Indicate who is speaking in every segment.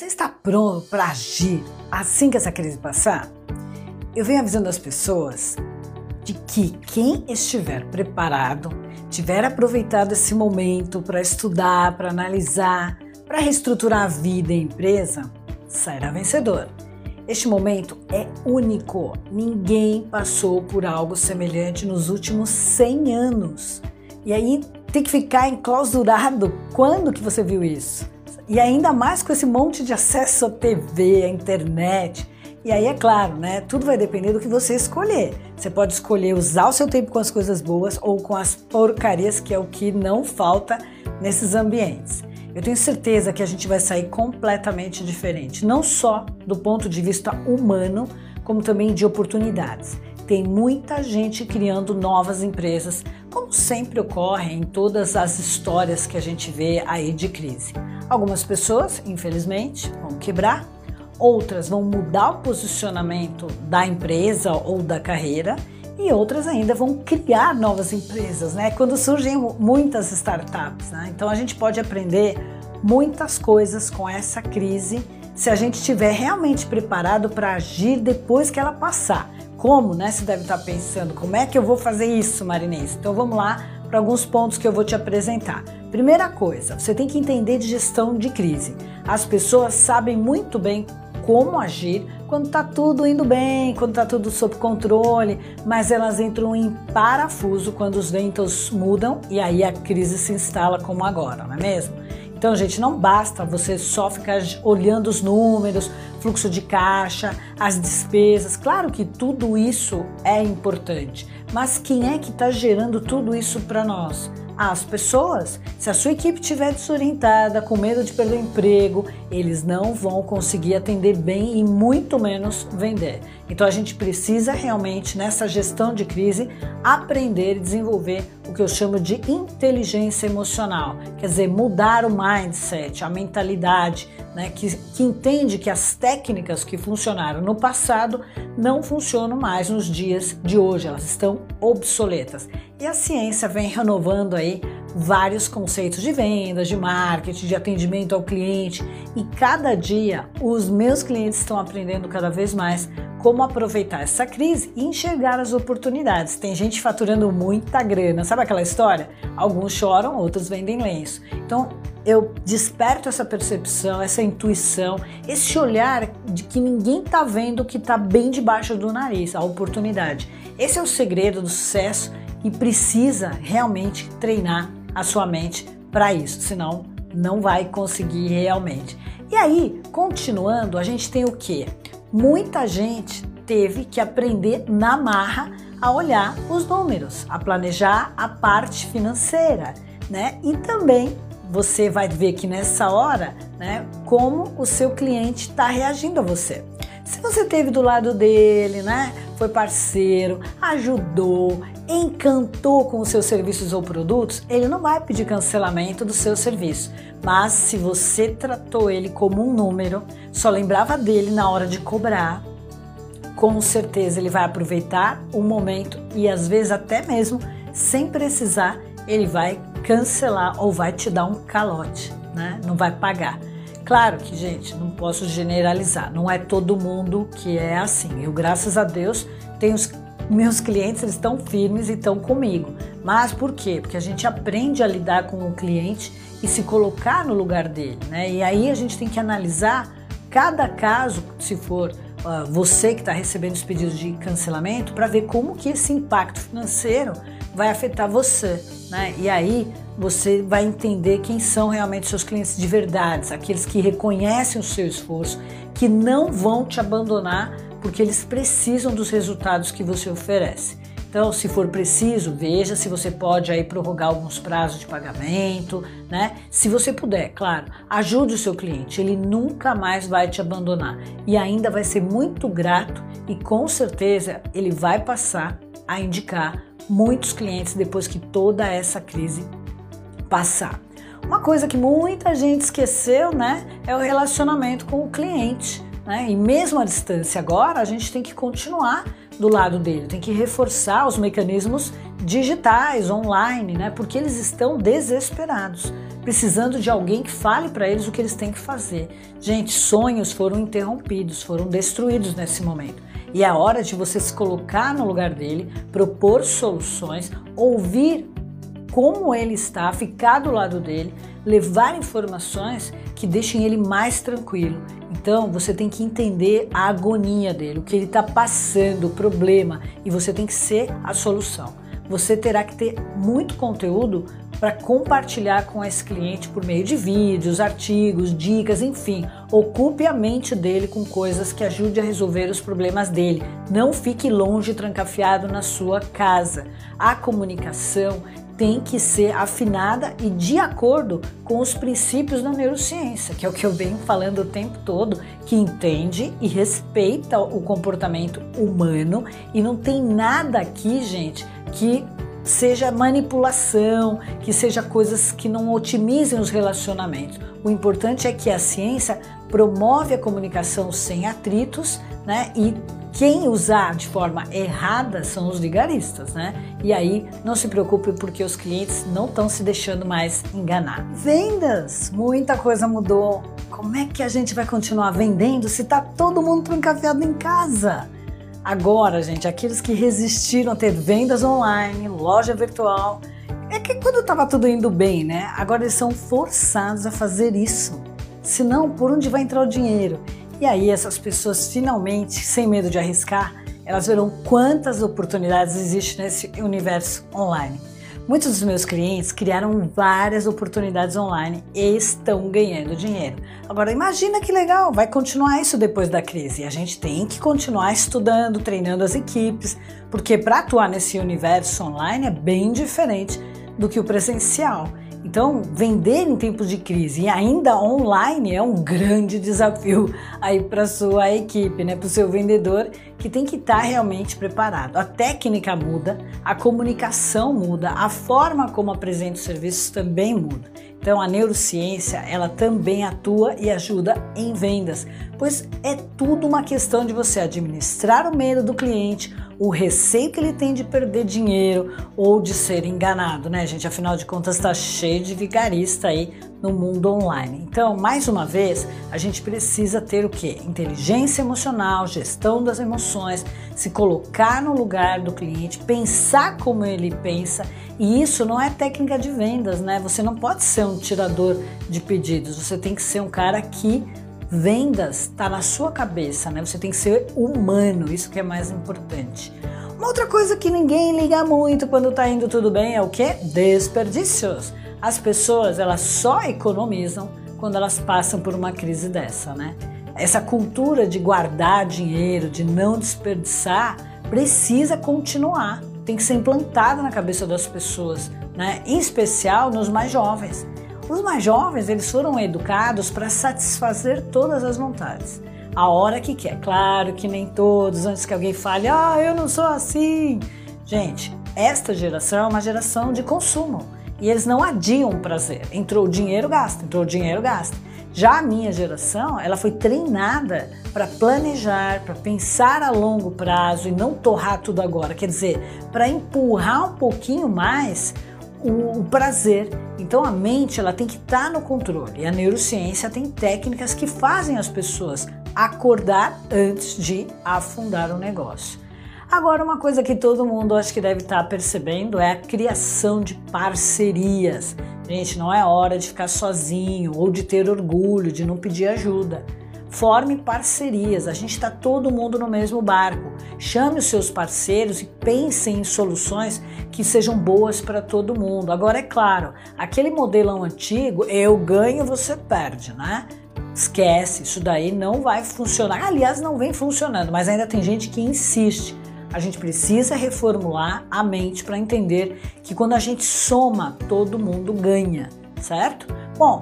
Speaker 1: Você está pronto para agir assim que essa crise passar? Eu venho avisando as pessoas de que quem estiver preparado, tiver aproveitado esse momento para estudar, para analisar, para reestruturar a vida e a empresa, sairá vencedor. Este momento é único. Ninguém passou por algo semelhante nos últimos 100 anos. E aí tem que ficar enclausurado. Quando que você viu isso? E ainda mais com esse monte de acesso à TV, à internet. E aí é claro, né? Tudo vai depender do que você escolher. Você pode escolher usar o seu tempo com as coisas boas ou com as porcarias, que é o que não falta nesses ambientes. Eu tenho certeza que a gente vai sair completamente diferente, não só do ponto de vista humano, como também de oportunidades. Tem muita gente criando novas empresas, como sempre ocorre em todas as histórias que a gente vê aí de crise. Algumas pessoas, infelizmente, vão quebrar, outras vão mudar o posicionamento da empresa ou da carreira e outras ainda vão criar novas empresas, né? Quando surgem muitas startups, né? Então a gente pode aprender muitas coisas com essa crise se a gente estiver realmente preparado para agir depois que ela passar. Como, né? Você deve estar pensando, como é que eu vou fazer isso, Marinês? Então vamos lá para alguns pontos que eu vou te apresentar. Primeira coisa, você tem que entender de gestão de crise. As pessoas sabem muito bem como agir quando está tudo indo bem, quando está tudo sob controle, mas elas entram em parafuso quando os ventos mudam e aí a crise se instala como agora, não é mesmo? Então, gente, não basta você só ficar olhando os números, fluxo de caixa, as despesas. Claro que tudo isso é importante, mas quem é que está gerando tudo isso para nós? As pessoas. Se a sua equipe estiver desorientada, com medo de perder o emprego, eles não vão conseguir atender bem e muito menos vender. Então a gente precisa realmente, nessa gestão de crise, aprender e desenvolver o que eu chamo de inteligência emocional, quer dizer, mudar o mindset, a mentalidade, né, que, que entende que as técnicas que funcionaram no passado não funcionam mais nos dias de hoje, elas estão obsoletas. E a ciência vem renovando aí vários conceitos de vendas, de marketing, de atendimento ao cliente e cada dia os meus clientes estão aprendendo cada vez mais como aproveitar essa crise e enxergar as oportunidades. Tem gente faturando muita grana, sabe aquela história? Alguns choram, outros vendem lenço. Então, eu desperto essa percepção, essa intuição, esse olhar de que ninguém está vendo o que está bem debaixo do nariz, a oportunidade. Esse é o segredo do sucesso e precisa realmente treinar a sua mente para isso, senão não vai conseguir realmente. E aí, continuando, a gente tem o que? Muita gente teve que aprender na marra a olhar os números, a planejar a parte financeira, né? E também você vai ver que nessa hora, né, como o seu cliente está reagindo a você. Se você teve do lado dele, né, foi parceiro, ajudou, encantou com os seus serviços ou produtos, ele não vai pedir cancelamento do seu serviço. Mas se você tratou ele como um número, só lembrava dele na hora de cobrar, com certeza ele vai aproveitar o momento e às vezes até mesmo sem precisar, ele vai cancelar ou vai te dar um calote, né? Não vai pagar. Claro que, gente, não posso generalizar, não é todo mundo que é assim. Eu, graças a Deus, tenho meus clientes estão firmes e estão comigo. Mas por quê? Porque a gente aprende a lidar com o cliente e se colocar no lugar dele, né? E aí a gente tem que analisar cada caso, se for uh, você que está recebendo os pedidos de cancelamento, para ver como que esse impacto financeiro vai afetar você, né? E aí você vai entender quem são realmente seus clientes de verdade, aqueles que reconhecem o seu esforço, que não vão te abandonar porque eles precisam dos resultados que você oferece. Então, se for preciso, veja se você pode aí prorrogar alguns prazos de pagamento, né? Se você puder, claro, ajude o seu cliente, ele nunca mais vai te abandonar e ainda vai ser muito grato e com certeza ele vai passar a indicar muitos clientes depois que toda essa crise passar. Uma coisa que muita gente esqueceu, né, é o relacionamento com o cliente. Né? E mesmo à distância agora, a gente tem que continuar do lado dele, tem que reforçar os mecanismos digitais, online, né? porque eles estão desesperados. precisando de alguém que fale para eles o que eles têm que fazer. Gente, sonhos foram interrompidos, foram destruídos nesse momento. E é hora de você se colocar no lugar dele, propor soluções, ouvir como ele está, ficar do lado dele, levar informações que deixem ele mais tranquilo. Então você tem que entender a agonia dele, o que ele está passando, o problema, e você tem que ser a solução. Você terá que ter muito conteúdo para compartilhar com esse cliente por meio de vídeos, artigos, dicas, enfim. Ocupe a mente dele com coisas que ajudem a resolver os problemas dele. Não fique longe trancafiado na sua casa. A comunicação tem que ser afinada e de acordo com os princípios da neurociência, que é o que eu venho falando o tempo todo, que entende e respeita o comportamento humano e não tem nada aqui, gente, que seja manipulação, que seja coisas que não otimizem os relacionamentos. O importante é que a ciência promove a comunicação sem atritos, né? E quem usar de forma errada são os vigaristas, né? E aí não se preocupe porque os clientes não estão se deixando mais enganar. Vendas, muita coisa mudou. Como é que a gente vai continuar vendendo se tá todo mundo trancafiado em casa? Agora, gente, aqueles que resistiram a ter vendas online, loja virtual, é que quando estava tudo indo bem, né? Agora eles são forçados a fazer isso. Senão, por onde vai entrar o dinheiro? E aí essas pessoas finalmente, sem medo de arriscar, elas verão quantas oportunidades existem nesse universo online. Muitos dos meus clientes criaram várias oportunidades online e estão ganhando dinheiro. Agora imagina que legal, vai continuar isso depois da crise. A gente tem que continuar estudando, treinando as equipes, porque para atuar nesse universo online é bem diferente do que o presencial. Então, vender em tempos de crise e ainda online é um grande desafio aí para sua equipe, né, para o seu vendedor que tem que estar tá realmente preparado. A técnica muda, a comunicação muda, a forma como apresenta os serviços também muda. Então, a neurociência ela também atua e ajuda em vendas, pois é tudo uma questão de você administrar o medo do cliente o receio que ele tem de perder dinheiro ou de ser enganado, né, gente? Afinal de contas, está cheio de vigarista aí no mundo online. Então, mais uma vez, a gente precisa ter o que? Inteligência emocional, gestão das emoções, se colocar no lugar do cliente, pensar como ele pensa. E isso não é técnica de vendas, né? Você não pode ser um tirador de pedidos, você tem que ser um cara que Vendas está na sua cabeça, né? Você tem que ser humano, isso que é mais importante. Uma outra coisa que ninguém liga muito quando tá indo tudo bem é o que? Desperdícios. As pessoas, elas só economizam quando elas passam por uma crise dessa, né? Essa cultura de guardar dinheiro, de não desperdiçar, precisa continuar. Tem que ser implantada na cabeça das pessoas, né? Em especial nos mais jovens. Os mais jovens, eles foram educados para satisfazer todas as vontades. A hora que quer. Claro que nem todos, antes que alguém fale, ah, eu não sou assim. Gente, esta geração é uma geração de consumo. E eles não adiam prazer. Entrou dinheiro, gasta. Entrou dinheiro, gasta. Já a minha geração, ela foi treinada para planejar, para pensar a longo prazo e não torrar tudo agora. Quer dizer, para empurrar um pouquinho mais o, o prazer. Então a mente ela tem que estar tá no controle. E a neurociência tem técnicas que fazem as pessoas acordar antes de afundar o negócio. Agora, uma coisa que todo mundo acho que deve estar tá percebendo é a criação de parcerias. Gente, não é hora de ficar sozinho ou de ter orgulho, de não pedir ajuda. Forme parcerias, a gente está todo mundo no mesmo barco. Chame os seus parceiros e pense em soluções que sejam boas para todo mundo. Agora, é claro, aquele modelão antigo, eu ganho, você perde, né? Esquece, isso daí não vai funcionar. Aliás, não vem funcionando, mas ainda tem gente que insiste. A gente precisa reformular a mente para entender que quando a gente soma, todo mundo ganha, certo? Bom,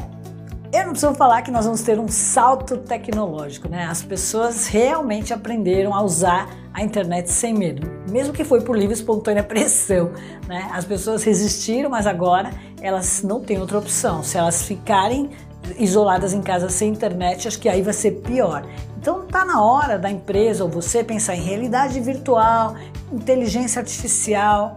Speaker 1: eu não preciso falar que nós vamos ter um salto tecnológico, né? As pessoas realmente aprenderam a usar a internet sem medo, mesmo que foi por livre e espontânea pressão, né? As pessoas resistiram, mas agora elas não têm outra opção. Se elas ficarem isoladas em casa sem internet, acho que aí vai ser pior. Então tá na hora da empresa ou você pensar em realidade virtual, inteligência artificial,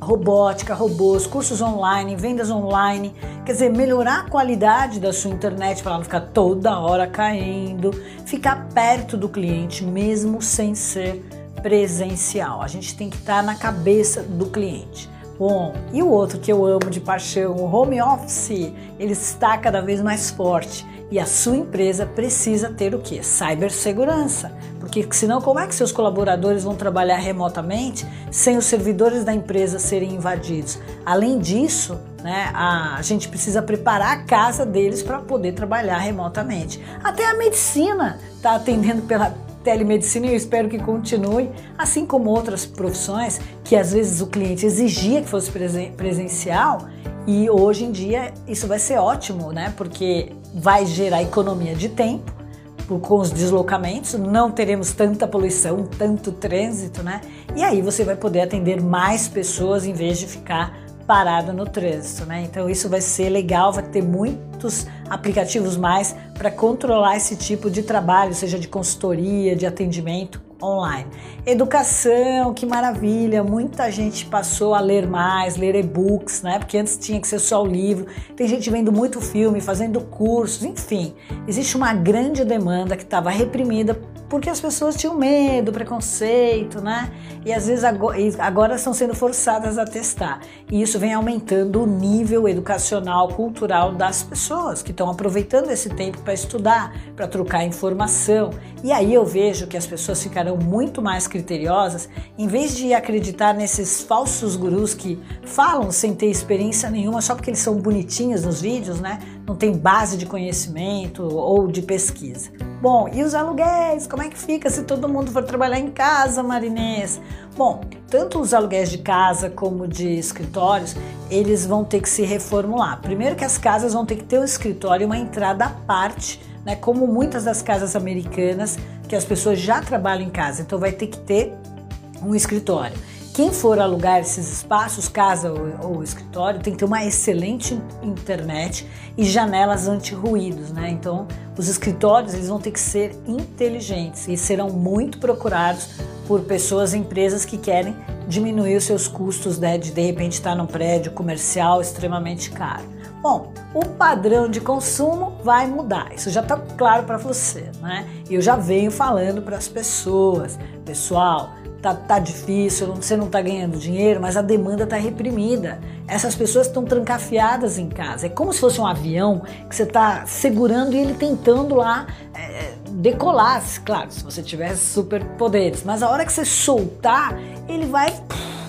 Speaker 1: robótica, robôs, cursos online, vendas online, quer dizer, melhorar a qualidade da sua internet para ela ficar toda hora caindo, ficar perto do cliente mesmo sem ser presencial. A gente tem que estar na cabeça do cliente. Bom, e o outro que eu amo de paixão, o home office, ele está cada vez mais forte e a sua empresa precisa ter o que? Cibersegurança. Porque senão como é que seus colaboradores vão trabalhar remotamente sem os servidores da empresa serem invadidos? Além disso, né, a gente precisa preparar a casa deles para poder trabalhar remotamente. Até a medicina está atendendo pela telemedicina e eu espero que continue, assim como outras profissões que às vezes o cliente exigia que fosse presencial e hoje em dia isso vai ser ótimo, né? Porque vai gerar economia de tempo com os deslocamentos, não teremos tanta poluição, tanto trânsito, né? E aí você vai poder atender mais pessoas em vez de ficar parado no trânsito, né? Então isso vai ser legal, vai ter muitos aplicativos mais para controlar esse tipo de trabalho, seja de consultoria, de atendimento online. Educação, que maravilha! Muita gente passou a ler mais, ler e-books, né? Porque antes tinha que ser só o livro. Tem gente vendo muito filme, fazendo cursos, enfim. Existe uma grande demanda que estava reprimida porque as pessoas tinham medo, preconceito, né? E às vezes agora, estão sendo forçadas a testar. E isso vem aumentando o nível educacional, cultural das pessoas que estão aproveitando esse tempo para estudar, para trocar informação. E aí eu vejo que as pessoas ficarão muito mais criteriosas em vez de acreditar nesses falsos gurus que falam sem ter experiência nenhuma só porque eles são bonitinhos nos vídeos, né? Não tem base de conhecimento ou de pesquisa. Bom, e os aluguéis? Como é que fica se todo mundo for trabalhar em casa, Marinês? Bom, tanto os aluguéis de casa como de escritórios, eles vão ter que se reformular. Primeiro que as casas vão ter que ter um escritório e uma entrada à parte, né? Como muitas das casas americanas, que as pessoas já trabalham em casa, então vai ter que ter um escritório. Quem for alugar esses espaços, casa ou, ou, escritório, tem que ter uma excelente internet e janelas anti-ruídos, né? Então, os escritórios eles vão ter que ser inteligentes e serão muito procurados por pessoas, empresas que querem diminuir os seus custos, né? De de repente estar num prédio comercial extremamente caro. Bom, o padrão de consumo vai mudar, isso já está claro para você, né? Eu já venho falando para as pessoas, pessoal tá, tá difícil, você não está ganhando dinheiro, mas a demanda está reprimida. Essas pessoas estão trancafiadas em casa. É como se fosse um avião que você está segurando e ele tentando lá é, decolar. Claro, se você tivesse superpoderes, mas a hora que você soltar, ele vai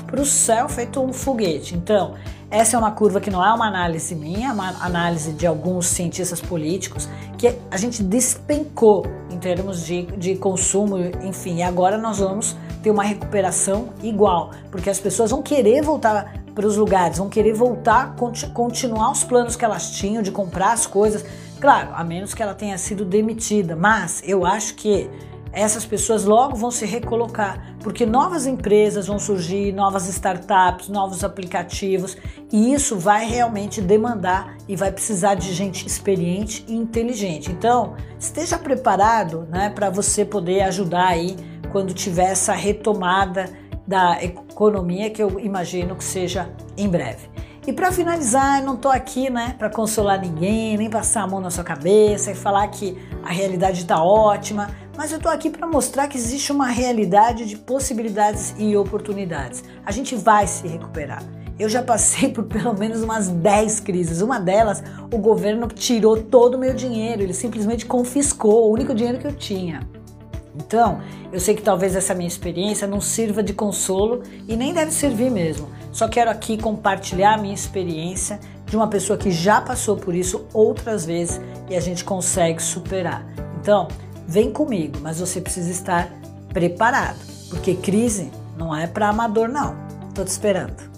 Speaker 1: para o céu feito um foguete. Então, essa é uma curva que não é uma análise minha, é uma análise de alguns cientistas políticos, que a gente despencou em termos de, de consumo, enfim, e agora nós vamos ter uma recuperação igual, porque as pessoas vão querer voltar para os lugares, vão querer voltar, continuar os planos que elas tinham de comprar as coisas. Claro, a menos que ela tenha sido demitida, mas eu acho que essas pessoas logo vão se recolocar, porque novas empresas vão surgir, novas startups, novos aplicativos, e isso vai realmente demandar e vai precisar de gente experiente e inteligente. Então, esteja preparado, né, para você poder ajudar aí quando tiver essa retomada da economia, que eu imagino que seja em breve. E para finalizar, eu não estou aqui né, para consolar ninguém, nem passar a mão na sua cabeça e falar que a realidade está ótima, mas eu estou aqui para mostrar que existe uma realidade de possibilidades e oportunidades. A gente vai se recuperar. Eu já passei por pelo menos umas 10 crises. Uma delas, o governo tirou todo o meu dinheiro, ele simplesmente confiscou o único dinheiro que eu tinha. Então, eu sei que talvez essa minha experiência não sirva de consolo e nem deve servir mesmo. Só quero aqui compartilhar a minha experiência de uma pessoa que já passou por isso outras vezes e a gente consegue superar. Então, vem comigo, mas você precisa estar preparado, porque crise não é para amador não. Tô te esperando.